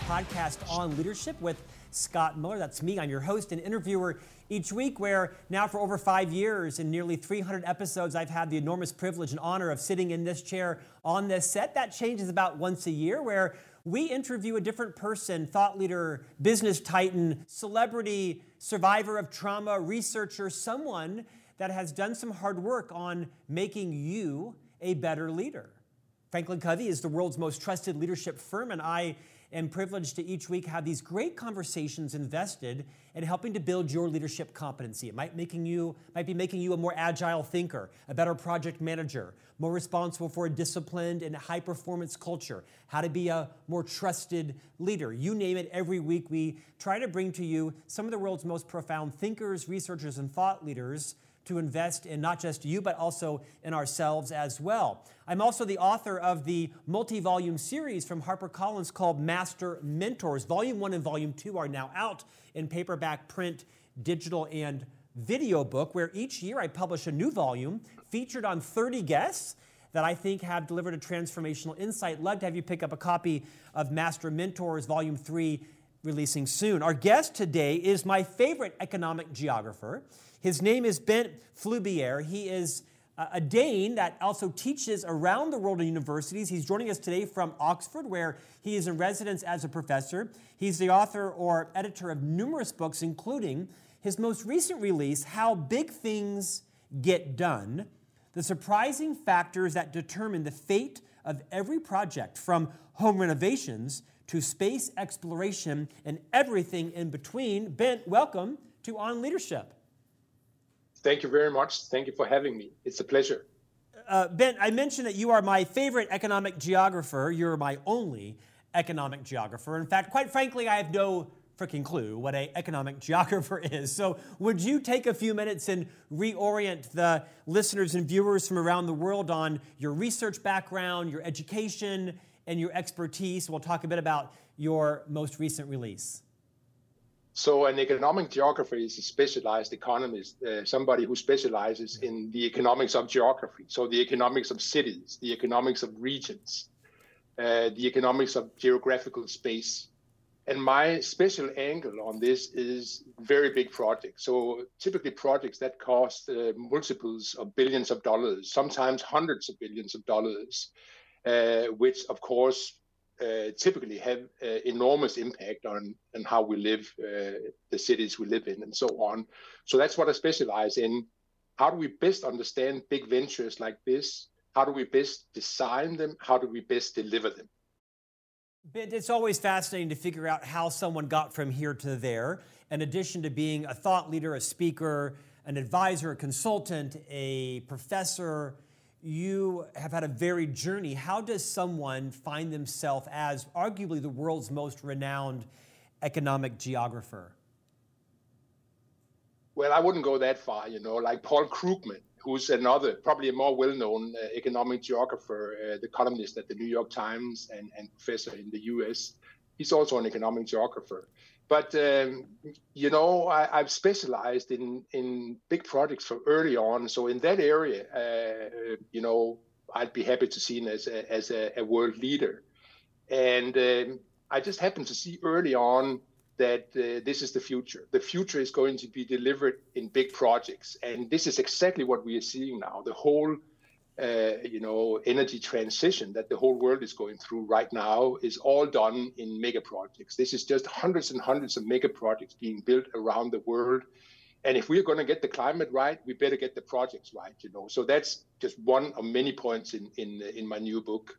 Podcast on leadership with Scott Miller. That's me. I'm your host and interviewer each week, where now for over five years and nearly 300 episodes, I've had the enormous privilege and honor of sitting in this chair on this set. That changes about once a year, where we interview a different person thought leader, business titan, celebrity, survivor of trauma, researcher, someone that has done some hard work on making you a better leader. Franklin Covey is the world's most trusted leadership firm, and I am privileged to each week have these great conversations invested in helping to build your leadership competency. It might making you might be making you a more agile thinker, a better project manager, more responsible for a disciplined and high performance culture, how to be a more trusted leader. You name it, every week we try to bring to you some of the world's most profound thinkers, researchers, and thought leaders to invest in not just you, but also in ourselves as well. I'm also the author of the multi volume series from HarperCollins called Master Mentors. Volume 1 and Volume 2 are now out in paperback, print, digital, and video book, where each year I publish a new volume featured on 30 guests that I think have delivered a transformational insight. Love to have you pick up a copy of Master Mentors, Volume 3, releasing soon. Our guest today is my favorite economic geographer. His name is Bent Flyvbjerg. He is Uh, a Dane that also teaches around the world in universities. He's joining us today from Oxford, where he is in residence as a professor. He's the author or editor of numerous books, including his most recent release, How Big Things Get Done The Surprising Factors That Determine the Fate of Every Project, from home renovations to space exploration and everything in between. Bent, welcome to On Leadership. Thank you very much. Thank you for having me. It's a pleasure. Uh, ben, I mentioned that you are my favorite economic geographer. You're my only economic geographer. In fact, quite frankly, I have no freaking clue what an economic geographer is. So, would you take a few minutes and reorient the listeners and viewers from around the world on your research background, your education, and your expertise? We'll talk a bit about your most recent release. So an economic geographer is a specialized economist, uh, somebody who specializes in the economics of geography. So the economics of cities, the economics of regions, uh, the economics of geographical space. And my special angle on this is very big projects. So typically projects that cost uh, multiples of billions of dollars, sometimes hundreds of billions of dollars, uh, which of course typically have uh, enormous impact on, on how we live, uh, the cities we live in, and so on. So that's what I specialize in. How do we best understand big ventures like this? How do we best design them? How do we best deliver them? It's always fascinating to figure out how someone got from here to there. In addition to being a thought leader, a speaker, an advisor, a consultant, a professor, you have had a varied journey. How does someone find themselves as arguably the world's most renowned economic geographer? Well, I wouldn't go that far, you know, like Paul Krugman, who's another, probably a more well known uh, economic geographer, uh, the columnist at the New York Times and, and professor in the US. He's also an economic geographer. But um, you know, I, have specialized in in big projects from early on. So in that area, uh, you know, I'd be happy to seen as a, as a, a world leader. And um, I just happened to see early on that uh, this is the future. The future is going to be delivered in big projects, and this is exactly what we are seeing now. The whole uh, you know, energy transition that the whole world is going through right now is all done in mega projects. This is just hundreds and hundreds of mega projects being built around the world. And if we're going to get the climate right, we better get the projects right, you know. So that's just one of many points in in, in my new book.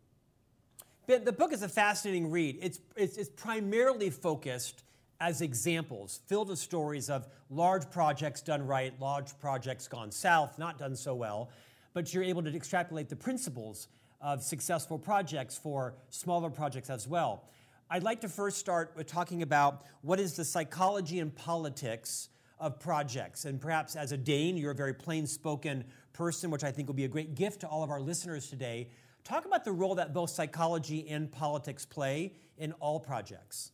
Ben, the book is a fascinating read. It's, it's, it's primarily focused as examples, filled with stories of large projects done right, large projects gone south, not done so well but you're able to extrapolate the principles of successful projects for smaller projects as well. I'd like to first start with talking about what is the psychology and politics of projects. And perhaps as a Dane, you're a very plain spoken person, which I think will be a great gift to all of our listeners today. Talk about the role that both psychology and politics play in all projects.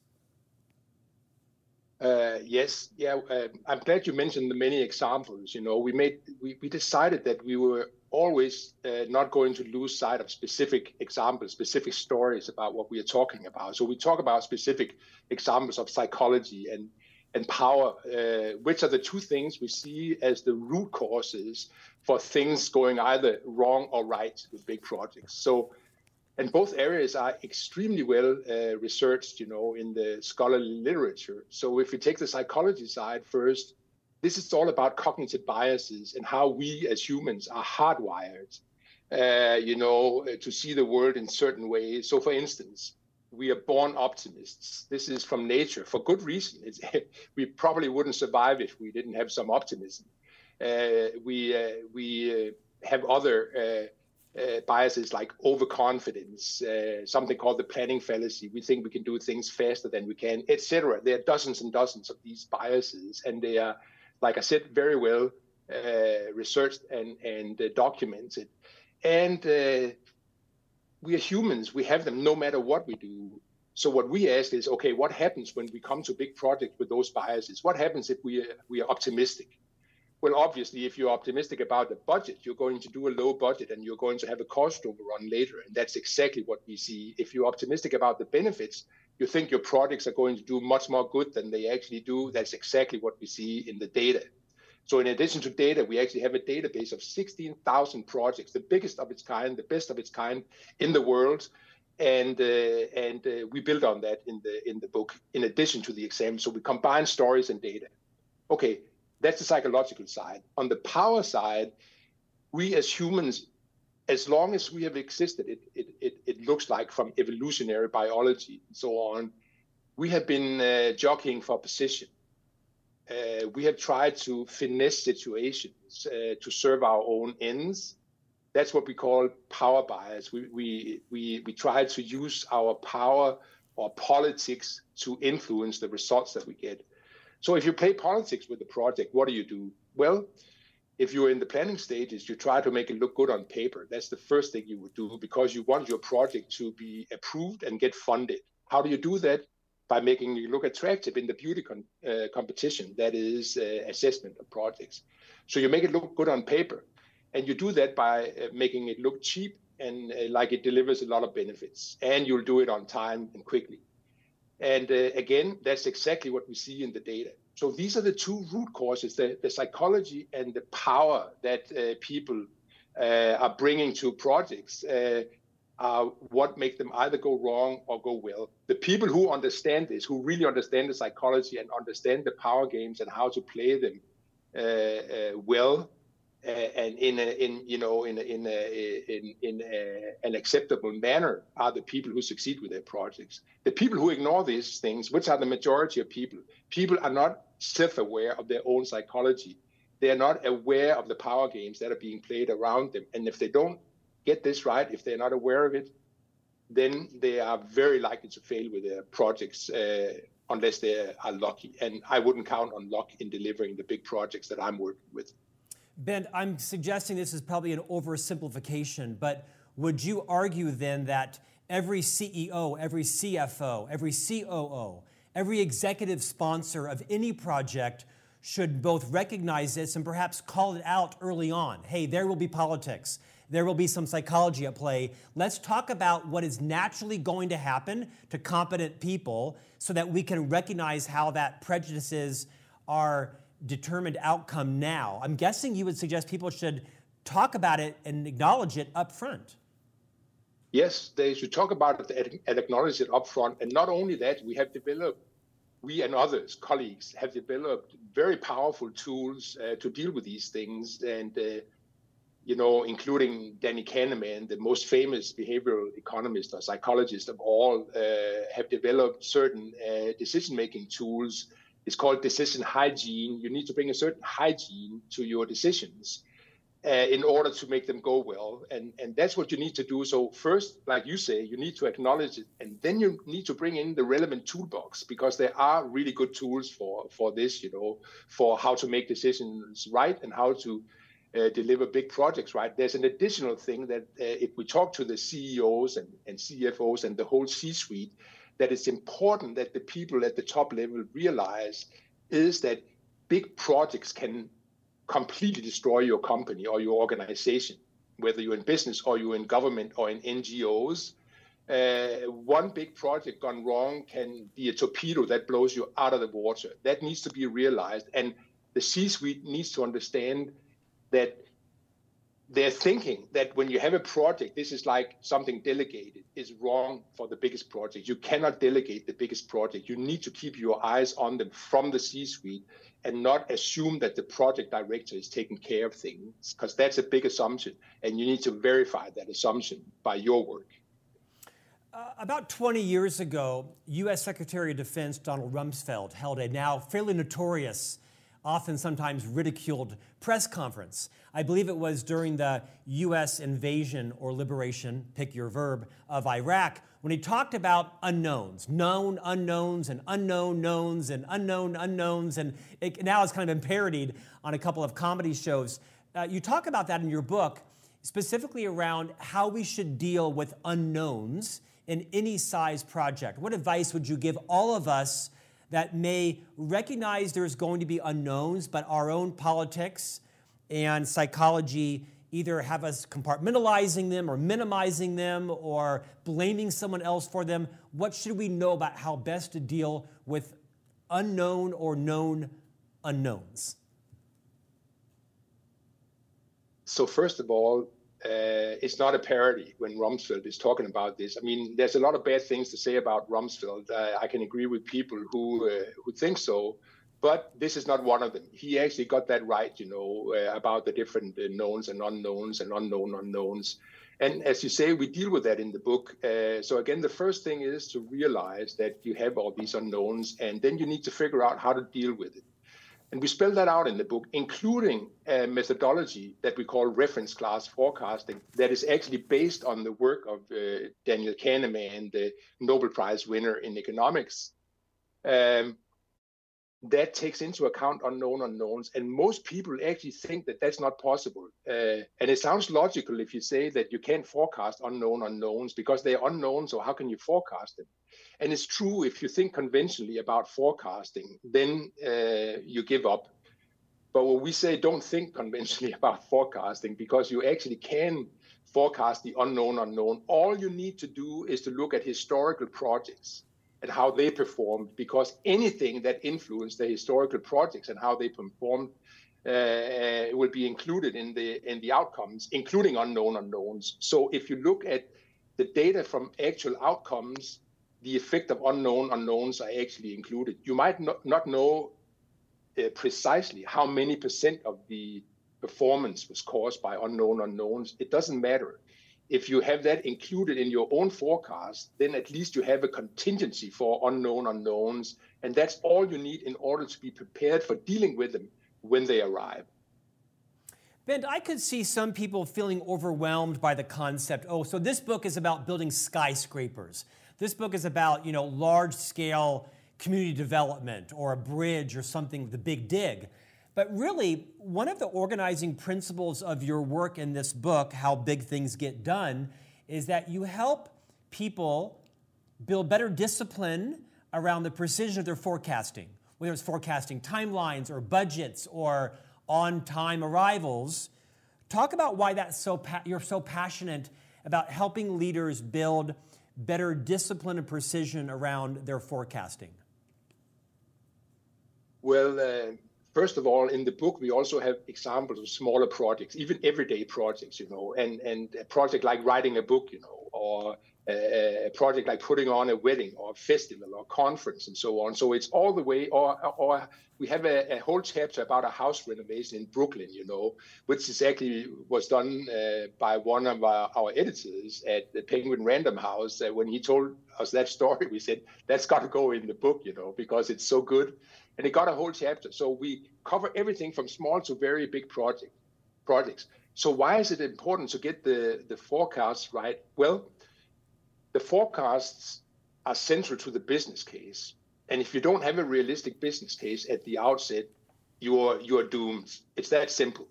Uh, yes, yeah. Uh, I'm glad you mentioned the many examples. You know, we made we, we decided that we were always uh, not going to lose sight of specific examples, specific stories about what we are talking about. So we talk about specific examples of psychology and and power, uh, which are the two things we see as the root causes for things going either wrong or right with big projects. So, and both areas are extremely well uh, researched, you know, in the scholarly literature. So if we take the psychology side first, this is all about cognitive biases and how we as humans are hardwired, uh, you know, to see the world in certain ways. So, for instance, we are born optimists. This is from nature for good reason. It's, we probably wouldn't survive if we didn't have some optimism. Uh, we uh, we uh, have other uh, uh, biases like overconfidence, uh, something called the planning fallacy. We think we can do things faster than we can, etc. There are dozens and dozens of these biases, and they are like I said, very well uh, researched and and uh, documented. And uh, we are humans; we have them no matter what we do. So what we ask is, okay, what happens when we come to big projects with those biases? What happens if we we are optimistic? Well, obviously, if you're optimistic about the budget, you're going to do a low budget and you're going to have a cost overrun later. And that's exactly what we see. If you're optimistic about the benefits, you think your products are going to do much more good than they actually do. That's exactly what we see in the data. So in addition to data, we actually have a database of 16,000 projects, the biggest of its kind, the best of its kind in the world. And uh, and uh, we build on that in the in the book. In addition to the exam, so we combine stories and data. Okay, that's the psychological side. On the power side, we as humans as long as we have existed, it, it, it, it looks like from evolutionary biology and so on, we have been uh, jockeying for position. Uh, we have tried to finesse situations uh, to serve our own ends. That's what we call power bias. We, we, we, we try to use our power or politics to influence the results that we get. So if you play politics with the project, what do you do? Well, if you're in the planning stages, you try to make it look good on paper. That's the first thing you would do because you want your project to be approved and get funded. How do you do that? By making it look attractive in the beauty con- uh, competition that is uh, assessment of projects. So you make it look good on paper. And you do that by uh, making it look cheap and uh, like it delivers a lot of benefits. And you'll do it on time and quickly. And uh, again, that's exactly what we see in the data. So these are the two root causes: the, the psychology and the power that uh, people uh, are bringing to projects. Uh, are what make them either go wrong or go well. The people who understand this, who really understand the psychology and understand the power games and how to play them uh, uh, well, uh, and in a, in you know in a, in a, in in a, an acceptable manner are the people who succeed with their projects. The people who ignore these things, which are the majority of people, people are not self-aware of their own psychology. They are not aware of the power games that are being played around them, and if they don't get this right, if they're not aware of it, then they are very likely to fail with their projects. Uh, unless they are lucky. And I wouldn't count on luck in delivering the big projects that I'm working with. Ben, I'm suggesting this is probably an oversimplification, but would you argue then that every CEO, every CFO, every COO, every executive sponsor of any project should both recognize this and perhaps call it out early on? Hey, there will be politics. There will be some psychology at play. Let's talk about what is naturally going to happen to competent people so that we can recognize how that prejudices are determined outcome now. I'm guessing you would suggest people should talk about it and acknowledge it up front. Yes, they should talk about it and acknowledge it up front. And not only that, we have developed, we and others, colleagues, have developed very powerful tools uh, to deal with these things. And, uh, you know, including Danny Kahneman, the most famous behavioral economist or psychologist of all, uh, have developed certain uh, decision making tools it's called decision hygiene. You need to bring a certain hygiene to your decisions uh, in order to make them go well. And, and that's what you need to do. So, first, like you say, you need to acknowledge it. And then you need to bring in the relevant toolbox because there are really good tools for, for this, you know, for how to make decisions right and how to uh, deliver big projects right. There's an additional thing that uh, if we talk to the CEOs and, and CFOs and the whole C suite, that it's important that the people at the top level realize is that big projects can completely destroy your company or your organization. whether you're in business or you're in government or in NGOs. Uh, one big project gone wrong can be a torpedo that blows you out of the water. That needs to be realized. And the C suite needs to understand that they're thinking that when you have a project, this is like something delegated, is wrong for the biggest project. You cannot delegate the biggest project. You need to keep your eyes on them from the C suite and not assume that the project director is taking care of things, because that's a big assumption. And you need to verify that assumption by your work. Uh, about 20 years ago, U.S. Secretary of Defense Donald Rumsfeld held a now fairly notorious often sometimes ridiculed press conference. I believe it was during the U.S. invasion or liberation, pick your verb, of Iraq, when he talked about unknowns, known unknowns, and unknown knowns, and unknown unknowns, and it now has kind of been parodied on a couple of comedy shows. Uh, you talk about that in your book, specifically around how we should deal with unknowns in any size project. What advice would you give all of us? That may recognize there's going to be unknowns, but our own politics and psychology either have us compartmentalizing them or minimizing them or blaming someone else for them. What should we know about how best to deal with unknown or known unknowns? So, first of all, uh, it's not a parody when Rumsfeld is talking about this. I mean, there's a lot of bad things to say about Rumsfeld. Uh, I can agree with people who uh, who think so, but this is not one of them. He actually got that right, you know, uh, about the different uh, knowns and unknowns and unknown unknowns. And as you say, we deal with that in the book. Uh, so again, the first thing is to realize that you have all these unknowns, and then you need to figure out how to deal with it. And we spell that out in the book, including a methodology that we call reference class forecasting, that is actually based on the work of uh, Daniel Kahneman, the Nobel Prize winner in economics. Um, that takes into account unknown unknowns. And most people actually think that that's not possible. Uh, and it sounds logical if you say that you can't forecast unknown unknowns because they're unknown. So how can you forecast them? And it's true if you think conventionally about forecasting, then uh, you give up. But what we say don't think conventionally about forecasting because you actually can forecast the unknown unknown, all you need to do is to look at historical projects and how they performed because anything that influenced the historical projects and how they performed uh, uh, will be included in the in the outcomes, including unknown unknowns. So if you look at the data from actual outcomes, the effect of unknown unknowns are actually included. You might not, not know uh, precisely how many percent of the performance was caused by unknown unknowns. It doesn't matter if you have that included in your own forecast, then at least you have a contingency for unknown unknowns. And that's all you need in order to be prepared for dealing with them when they arrive. Ben, I could see some people feeling overwhelmed by the concept. Oh, so this book is about building skyscrapers. This book is about, you know, large scale community development or a bridge or something, the big dig. But really, one of the organizing principles of your work in this book, How Big Things Get Done, is that you help people build better discipline around the precision of their forecasting, whether it's forecasting timelines or budgets or on time arrivals. Talk about why that's so pa- you're so passionate about helping leaders build better discipline and precision around their forecasting. Well, uh, first of all, in the book, we also have examples of smaller projects, even everyday projects, you know, and, and a project like writing a book, you know, or a, a project like putting on a wedding or a festival or conference and so on. So it's all the way, or, or we have a, a whole chapter about a house renovation in Brooklyn, you know, which exactly was done uh, by one of our, our, editors at the Penguin Random House. Uh, when he told us that story, we said, that's got to go in the book, you know, because it's so good and it got a whole chapter. So we cover everything from small to very big project projects. So why is it important to get the the forecasts right? Well, forecasts are central to the business case, and if you don't have a realistic business case at the outset, you're you're doomed. It's that simple.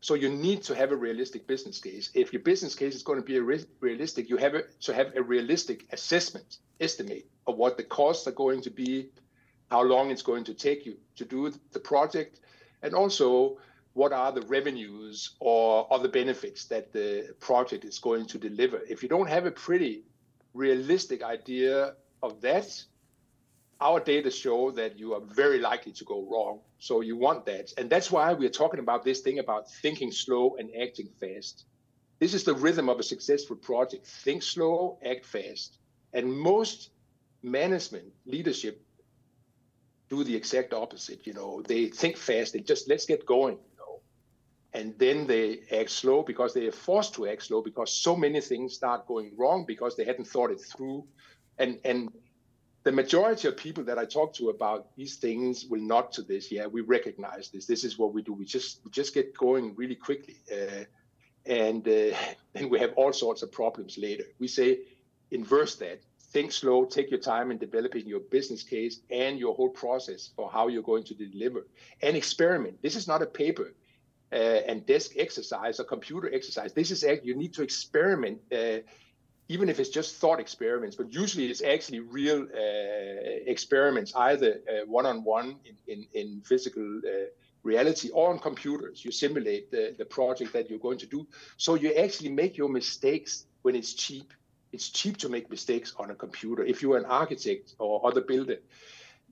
So you need to have a realistic business case. If your business case is going to be re- realistic, you have to have a realistic assessment estimate of what the costs are going to be, how long it's going to take you to do the project, and also what are the revenues or other benefits that the project is going to deliver. If you don't have a pretty realistic idea of that, our data show that you are very likely to go wrong. So you want that. And that's why we're talking about this thing about thinking slow and acting fast. This is the rhythm of a successful project. Think slow, act fast. And most management, leadership do the exact opposite. You know, they think fast, they just let's get going. And then they act slow because they are forced to act slow because so many things start going wrong because they hadn't thought it through. And and the majority of people that I talk to about these things will nod to this. Yeah, we recognize this. This is what we do. We just we just get going really quickly, uh, and uh, then we have all sorts of problems later. We say inverse that. Think slow. Take your time in developing your business case and your whole process for how you're going to deliver. And experiment. This is not a paper and desk exercise or computer exercise. This is you need to experiment uh, even if it's just thought experiments, but usually it's actually real uh, experiments, either uh, one-on-one in, in, in physical uh, reality or on computers. You simulate the, the project that you're going to do. So you actually make your mistakes when it's cheap. It's cheap to make mistakes on a computer. If you're an architect or other builder,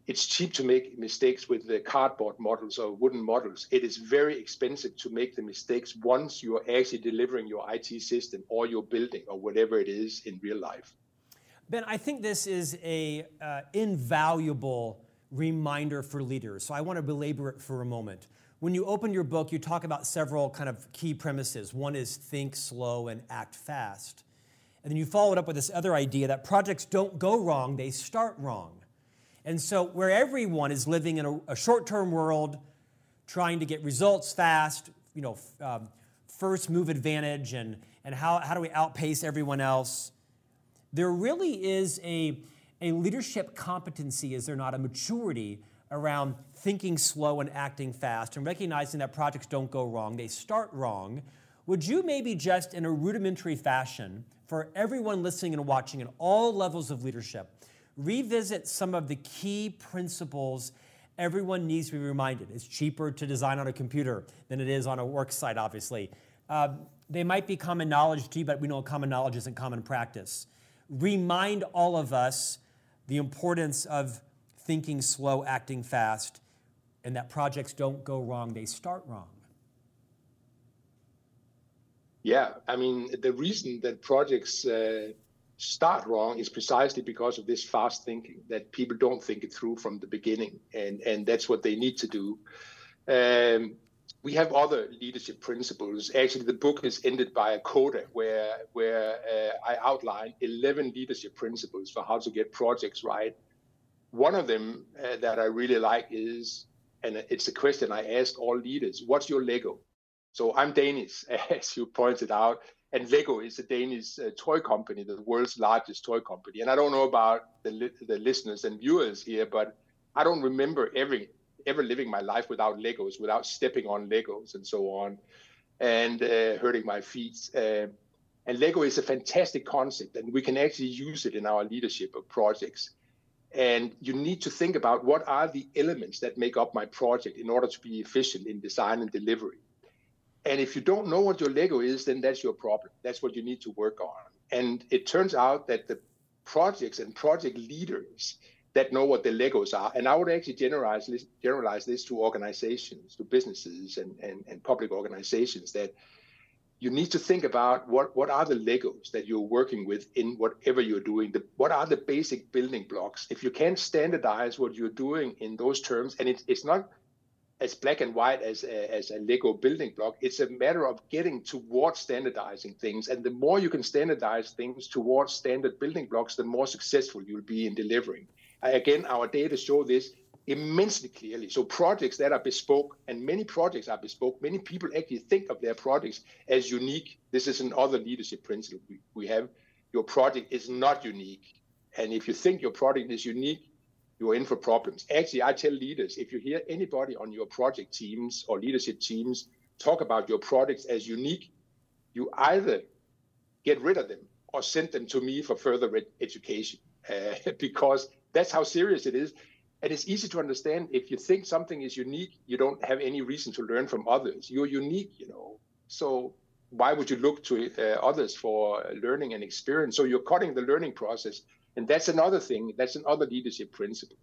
it's cheap to make mistakes with the cardboard models or wooden models. It is very expensive to make the mistakes once you are actually delivering your IT system or your building or whatever it is in real life. Ben, I think this is a uh, invaluable reminder for leaders. So I want to belabor it for a moment. When you open your book, you talk about several kind of key premises. One is think slow and act fast. And then you follow it up with this other idea that projects don't go wrong, they start wrong. And so, where everyone is living in a, a short term world, trying to get results fast, you know, um, first move advantage, and, and how, how do we outpace everyone else, there really is a, a leadership competency, is there not, a maturity around thinking slow and acting fast and recognizing that projects don't go wrong, they start wrong. Would you maybe just in a rudimentary fashion, for everyone listening and watching at all levels of leadership, revisit some of the key principles everyone needs to be reminded. It's cheaper to design on a computer than it is on a work site, obviously. Uh, they might be common knowledge to you, but we know common knowledge isn't common practice. Remind all of us the importance of thinking slow, acting fast, and that projects don't go wrong, they start wrong. Yeah, I mean, the reason that projects uh, start wrong is precisely because of this fast thinking that people don't think it through from the beginning, and and that's what they need to do. Um, we have other leadership principles. Actually, the book is ended by a coda where where uh, I outline eleven leadership principles for how to get projects right. One of them uh, that I really like is, and it's a question I ask all leaders: What's your Lego? So I'm Danish, as you pointed out, and Lego is a Danish uh, toy company, the world's largest toy company. And I don't know about the, li- the listeners and viewers here, but I don't remember ever ever living my life without Legos, without stepping on Legos and so on, and uh, hurting my feet. Uh, and Lego is a fantastic concept, and we can actually use it in our leadership of projects. And you need to think about what are the elements that make up my project in order to be efficient in design and delivery. And if you don't know what your Lego is, then that's your problem. That's what you need to work on. And it turns out that the projects and project leaders that know what the Legos are, and I would actually generalize this, generalize this to organizations, to businesses and, and, and public organizations, that you need to think about what, what are the Legos that you're working with in whatever you're doing. The, what are the basic building blocks? If you can't standardize what you're doing in those terms, and it, it's not as black and white as a, as a Lego building block. It's a matter of getting towards standardizing things. And the more you can standardize things towards standard building blocks, the more successful you'll be in delivering. Again, our data show this immensely clearly. So projects that are bespoke, and many projects are bespoke, many people actually think of their projects as unique. This is another leadership principle we, we have. Your project is not unique. And if you think your product is unique, you are in for problems. Actually, I tell leaders if you hear anybody on your project teams or leadership teams talk about your products as unique, you either get rid of them or send them to me for further education uh, because that's how serious it is. and it's easy to understand if you think something is unique, you don't have any reason to learn from others. You're unique, you know. So why would you look to uh, others for learning and experience? So you're cutting the learning process. And that's another thing, that's another leadership principle.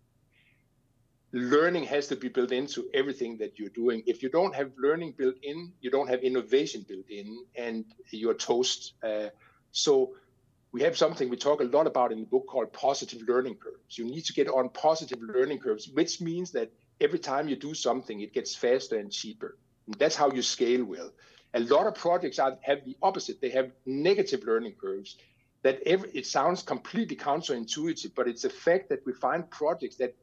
Learning has to be built into everything that you're doing. If you don't have learning built in, you don't have innovation built in, and you're toast. Uh, so we have something we talk a lot about in the book called positive learning curves. You need to get on positive learning curves, which means that every time you do something, it gets faster and cheaper. And that's how you scale well. A lot of projects are, have the opposite. They have negative learning curves. That every, it sounds completely counterintuitive, but it's a fact that we find projects that,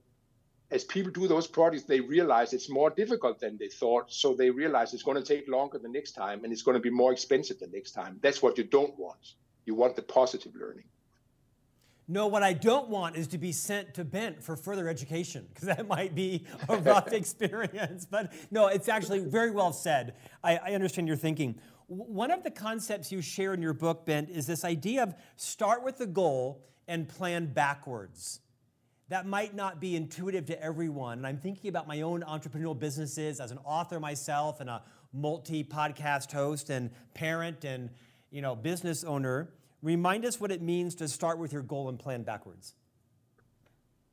as people do those projects, they realize it's more difficult than they thought. So they realize it's going to take longer the next time, and it's going to be more expensive the next time. That's what you don't want. You want the positive learning. No, what I don't want is to be sent to Bent for further education, because that might be a rough experience. But no, it's actually very well said. I, I, understand your thinking. One of the concepts you share in your book, Bent, is this idea of start with the goal and plan backwards. That might not be intuitive to everyone. And I'm thinking about my own entrepreneurial businesses as an author myself and a multi podcast host and parent and you know, business owner, remind us what it means to start with your goal and plan backwards.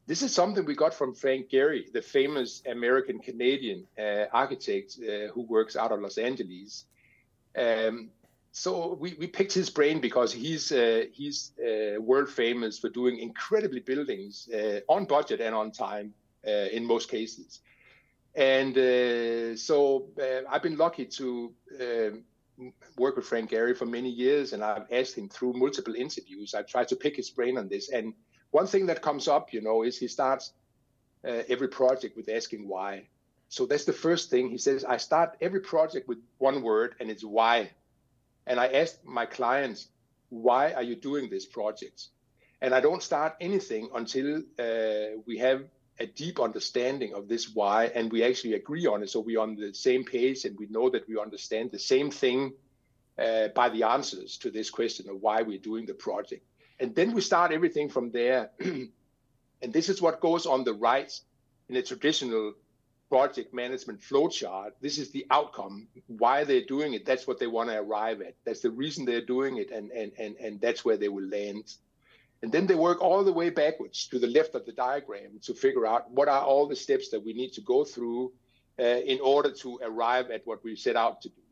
This is something we got from Frank Gehry, the famous American Canadian uh, architect uh, who works out of Los Angeles. Um, so we, we picked his brain because he's uh, he's uh, world famous for doing incredibly buildings uh, on budget and on time uh, in most cases. And so I've been lucky to um, worked with Frank Gehry for many years, and I've asked him through multiple interviews. I've tried to pick his brain on this, and one thing that comes up, you know, is he starts uh, every project with asking why. So that's the first thing he says. I start every project with one word, and it's why. And I ask my clients, why are you doing this project? And I don't start anything until uh, we have a deep understanding of this why and we actually agree on it so we're on the same page and we know that we understand the same thing uh, by the answers to this question of why we're doing the project and then we start everything from there and this is what goes on the right in a traditional project management flowchart this is the outcome why they're doing it. That's what they want to arrive at. That's the reason they're doing it and and and, and that's where they will land. And then they work all the way backwards to the left of the diagram to figure out what are all the steps that we need to go through uh, in order to arrive at what we set out to do.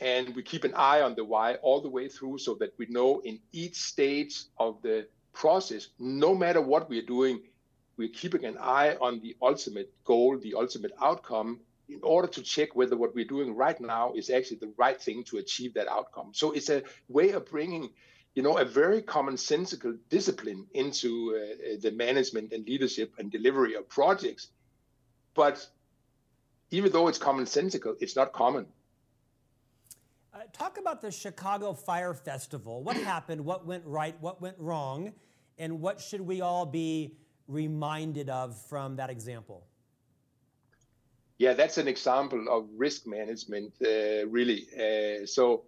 And we keep an eye on the why all the way through so that we know in each stage of the process, no matter what we're doing, we're keeping an eye on the ultimate goal, the ultimate outcome, in order to check whether what we're doing right now is actually the right thing to achieve that outcome. So it's a way of bringing you know, a very commonsensical discipline into uh, the management and leadership and delivery of projects. But even though it's commonsensical, it's not common. Uh, talk about the Chicago Fire Festival. What happened? What went right? What went wrong? And what should we all be reminded of from that example? Yeah, that's an example of risk management, uh, really. Uh, so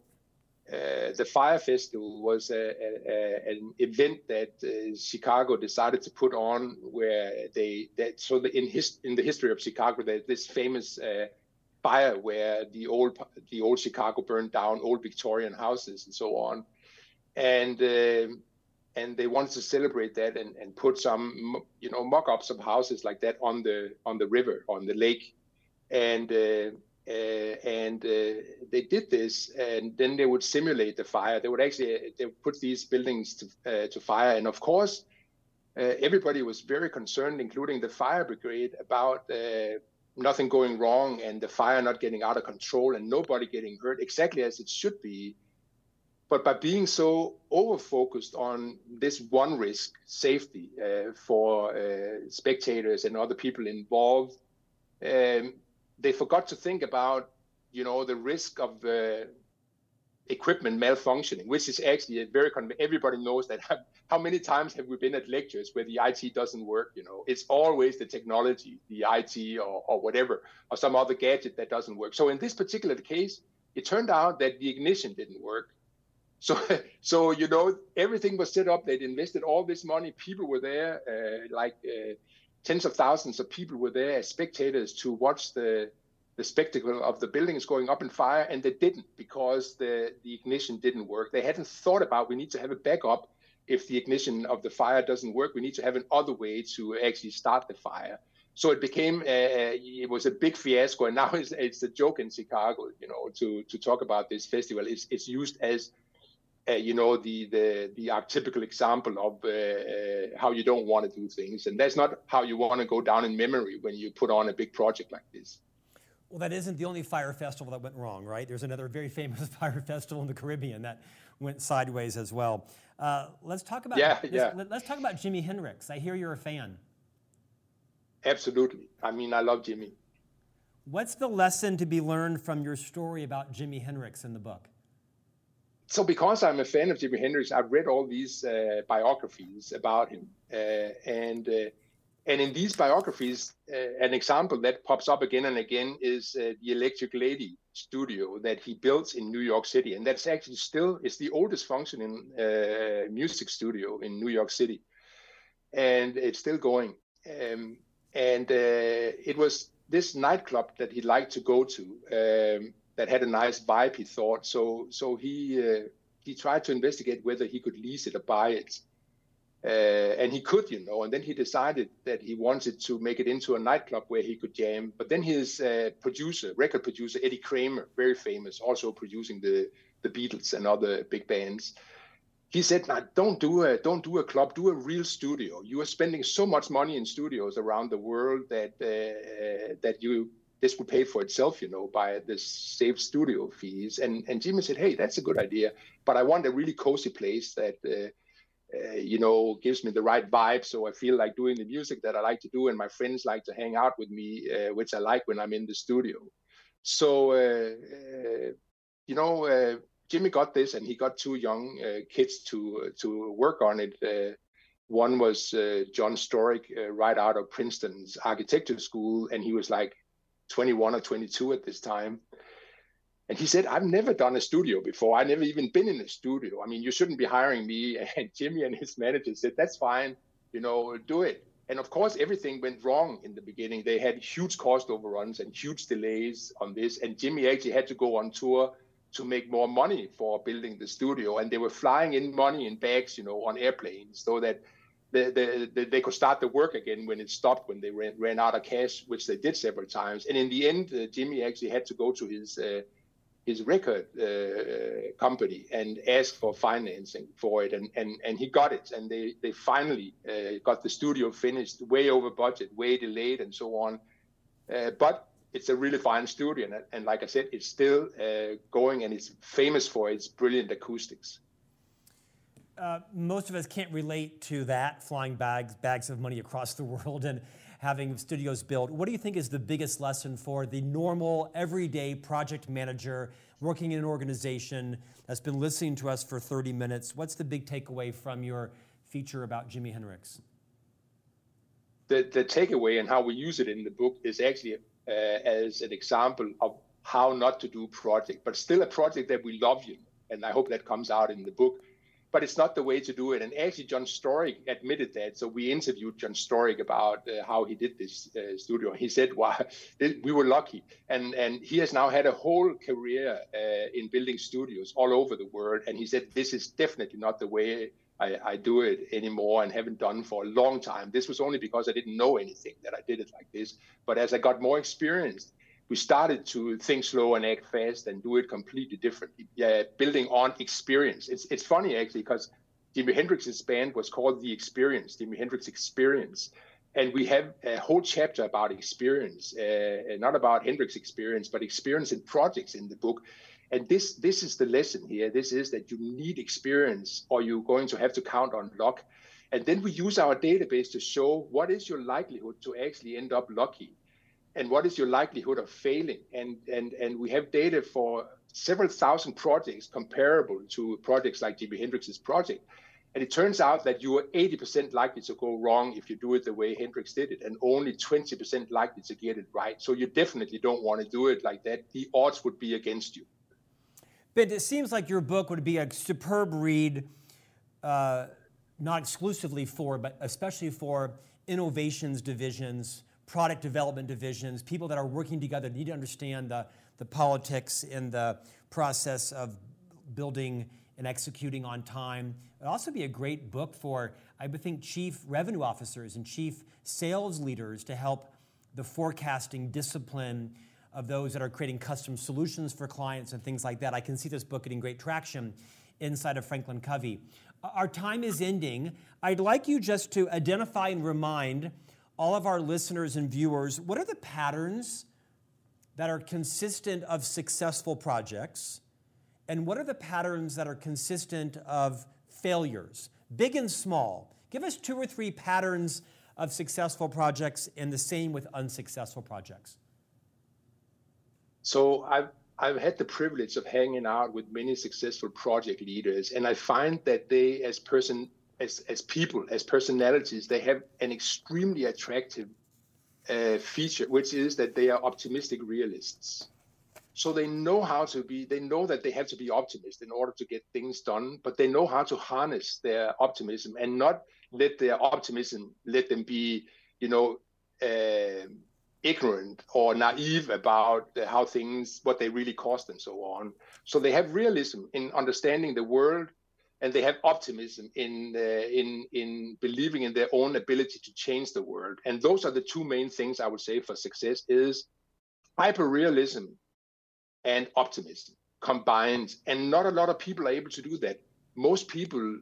uh, the Fire Festival was a, a, an event that uh, Chicago decided to put on, where they that so the, in his in the history of Chicago, there's this famous uh, fire where the old the old Chicago burned down, old Victorian houses and so on, and um, and they wanted to celebrate that and, and put some you know mock-ups of houses like that on the on the river on the lake, and uh, uh, and uh, they did this, and then they would simulate the fire. They would actually they would put these buildings to uh, to fire, and of course, everybody was very concerned, including the fire brigade, about nothing going wrong and the fire not getting out of control and nobody getting hurt, exactly as it should be. But by being so over focused on this one risk, safety uh, for uh, spectators and other people involved, um, they forgot to think about, you know, the risk of uh, equipment malfunctioning, which is actually a very everybody knows that. How many times have we been at lectures where the IT doesn't work? You know, it's always the technology, the IT or, or whatever, or some other gadget that doesn't work. So in this particular case, it turned out that the ignition didn't work. So, so you know, everything was set up. They'd invested all this money. People were there, uh, like uh, tens of thousands of people were there as spectators to watch the the spectacle of the buildings going up in fire, and they didn't because the the ignition didn't work. They hadn't thought about we need to have a backup if the ignition of the fire doesn't work. We need to have an other way to actually start the fire. So it became a, it was a big fiasco, and now it's, it's a joke in Chicago. You know, to to talk about this festival, it's it's used as uh, you know the the the archetypical example of uh, uh, how you don't want to do things, and that's not how you want to go down in memory when you put on a big project like this. Well, that isn't the only fire festival that went wrong, right? There's another very famous fire festival in the Caribbean that went sideways as well. Uh, let's talk about yeah, let's, yeah. let's talk about Jimi Hendrix. I hear you're a fan. Absolutely. I mean, I love Jimi. What's the lesson to be learned from your story about Jimi Hendrix in the book? So because I'm a fan of Jimi Hendrix, I've read all these uh, biographies about him, uh, and uh, and in these biographies, uh, an example that pops up again and again is uh, the Electric Lady studio that he built in New York City, and that's actually still is the oldest functioning uh, music studio in New York City, and it's still going. Um, and it was this nightclub that he liked to go to. Um, that had a nice vibe. He thought so. So he uh, he tried to investigate whether he could lease it or buy it, uh, and he could, you know. And then he decided that he wanted to make it into a nightclub where he could jam. But then his uh, producer, record producer Eddie Kramer, very famous, also producing the the Beatles and other big bands. He said, "Now don't do a don't do a club, do a real studio. You are spending so much money in studios around the world that uh, that you this would pay for itself, you know, by the saved studio fees. And and Jimi said, hey, that's a good idea, but I want a really cozy place that. Uh, uh, you know, gives me the right vibe. So I feel like doing the music that I like to do, and my friends like to hang out with me, uh, which I like when I'm in the studio. So, uh, uh you know, uh, Jimi got this, and he got two young uh, kids to to work on it. one was John Storyk, right out of Princeton's architecture school, and he was like, 21 or 22 at this time. And he said, I've never done a studio before. I've never even been in a studio. I mean, you shouldn't be hiring me. And Jimi and his manager said, That's fine, you know, do it. And of course, everything went wrong in the beginning. They had huge cost overruns and huge delays on this. And Jimi actually had to go on tour to make more money for building the studio. And they were flying in money in bags, you know, on airplanes so that the, the, they could start the work again when it stopped when they ran, ran out of cash, which they did several times. And in the end, uh, Jimi actually had to go to his uh, his record uh, company and ask for financing for it, and, and, and he got it. And they they finally uh, got the studio finished, way over budget, way delayed, and so on. Uh, but it's a really fine studio, and, and like I said, it's still uh, going, and it's famous for its brilliant acoustics uh, most of us can't relate to that, flying bags, bags of money across the world and having studios built. What do you think is the biggest lesson for the normal, everyday project manager working in an organization that's been listening to us for 30 minutes? What's the big takeaway from your feature about Jimi Hendrix? The, the takeaway and how we use it in the book is actually uh, as an example of how not to do project, but still a project that we love you. And I hope that comes out in the book but it's not the way to do it. And actually, John Storyk admitted that. So we interviewed John Storyk about uh, how he did this uh, studio. He said, "Wow, we were lucky." And and he has now had a whole career uh, in building studios all over the world. And he said, "This is definitely not the way." I, I do it anymore and haven't done for a long time. This was only because I didn't know anything that I did it like this. But as I got more experienced, we started to think slow and act fast and do it completely differently. Yeah, building on experience. It's it's funny actually because Jimi Hendrix's band was called The Experience, Jimi Hendrix Experience, and we have a whole chapter about experience, uh, not about Hendrix experience, but experience in projects in the book. And this this is the lesson here. This is that you need experience, or you're going to have to count on luck. And then we use our database to show what is your likelihood to actually end up lucky and what is your likelihood of failing? And, and, and we have data for several thousand projects comparable to projects like Jimi Hendrix's project. And it turns out that you are 80% likely to go wrong if you do it the way Hendrix did it, and only 20% likely to get it right. So you definitely don't want to do it like that. The odds would be against you. But it seems like your book would be a superb read, uh, not exclusively for, but especially for innovations divisions, product development divisions, people that are working together need to understand the, the politics and the process of building and executing on time. It'd also be a great book for, I would think, chief revenue officers and chief sales leaders to help the forecasting discipline of those that are creating custom solutions for clients and things like that. I can see this book getting great traction inside of Franklin Covey. Our time is ending. I'd like you just to identify and remind all of our listeners and viewers what are the patterns that are consistent of successful projects and what are the patterns that are consistent of failures, big and small? Give us two or three patterns of successful projects and the same with unsuccessful projects. So I've I've had the privilege of hanging out with many successful project leaders, and I find that they, as person, as as people, as personalities, they have an extremely attractive uh, feature, which is that they are optimistic realists. So they know how to be they know that they have to be optimist in order to get things done but they know how to harness their optimism and not let their optimism let them be you know uh, ignorant or naive about how things what they really cost and so on. So they have realism in understanding the world and they have optimism in uh, in in believing in their own ability to change the world and those are the two main things i would say for success is hyper realism and optimism combined. And not a lot of people are able to do that. Most people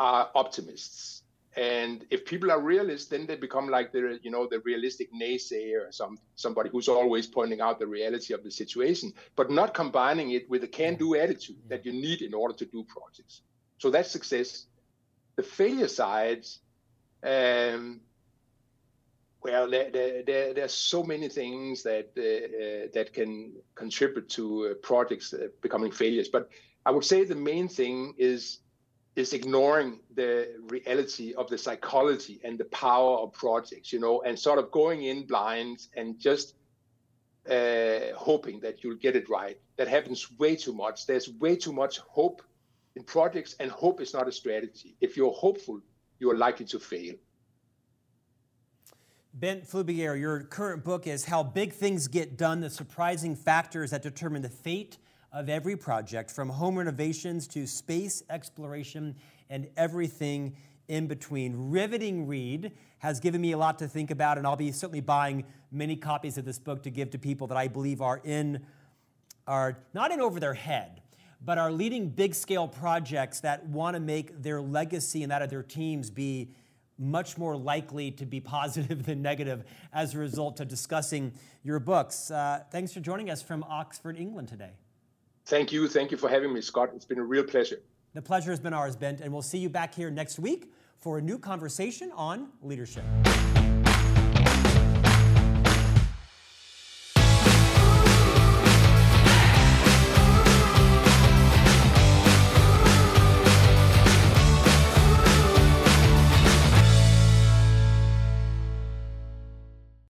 are optimists. And if people are realists, then they become like the, you know, the realistic naysayer, or some somebody who's always pointing out the reality of the situation, but not combining it with a can-do attitude that you need in order to do projects. So that's success. The failure sides, um, well, there, there, there, there's so many things that uh, uh, that can contribute to uh, projects becoming failures. But I would say the main thing is is ignoring the reality of the psychology and the power of projects, you know, and sort of going in blind and just uh, hoping that you'll get it right. That happens way too much. There's way too much hope in projects, and hope is not a strategy. If you're hopeful, you are likely to fail. Bent Flyvbjerg, your current book is How Big Things Get Done The Surprising Factors That Determine the Fate of Every Project, from home renovations to space exploration and everything in between. Riveting read has given me a lot to think about, and I'll be certainly buying many copies of this book to give to people that I believe are in, are not in over their head, but are leading big scale projects that want to make their legacy and that of their teams be much more likely to be positive than negative as a result of discussing your books. Uh, thanks for joining us from Oxford, England today. Thank you. Thank you for having me, Scott. It's been a real pleasure. The pleasure has been ours, Bent, and we'll see you back here next week for a new conversation on leadership.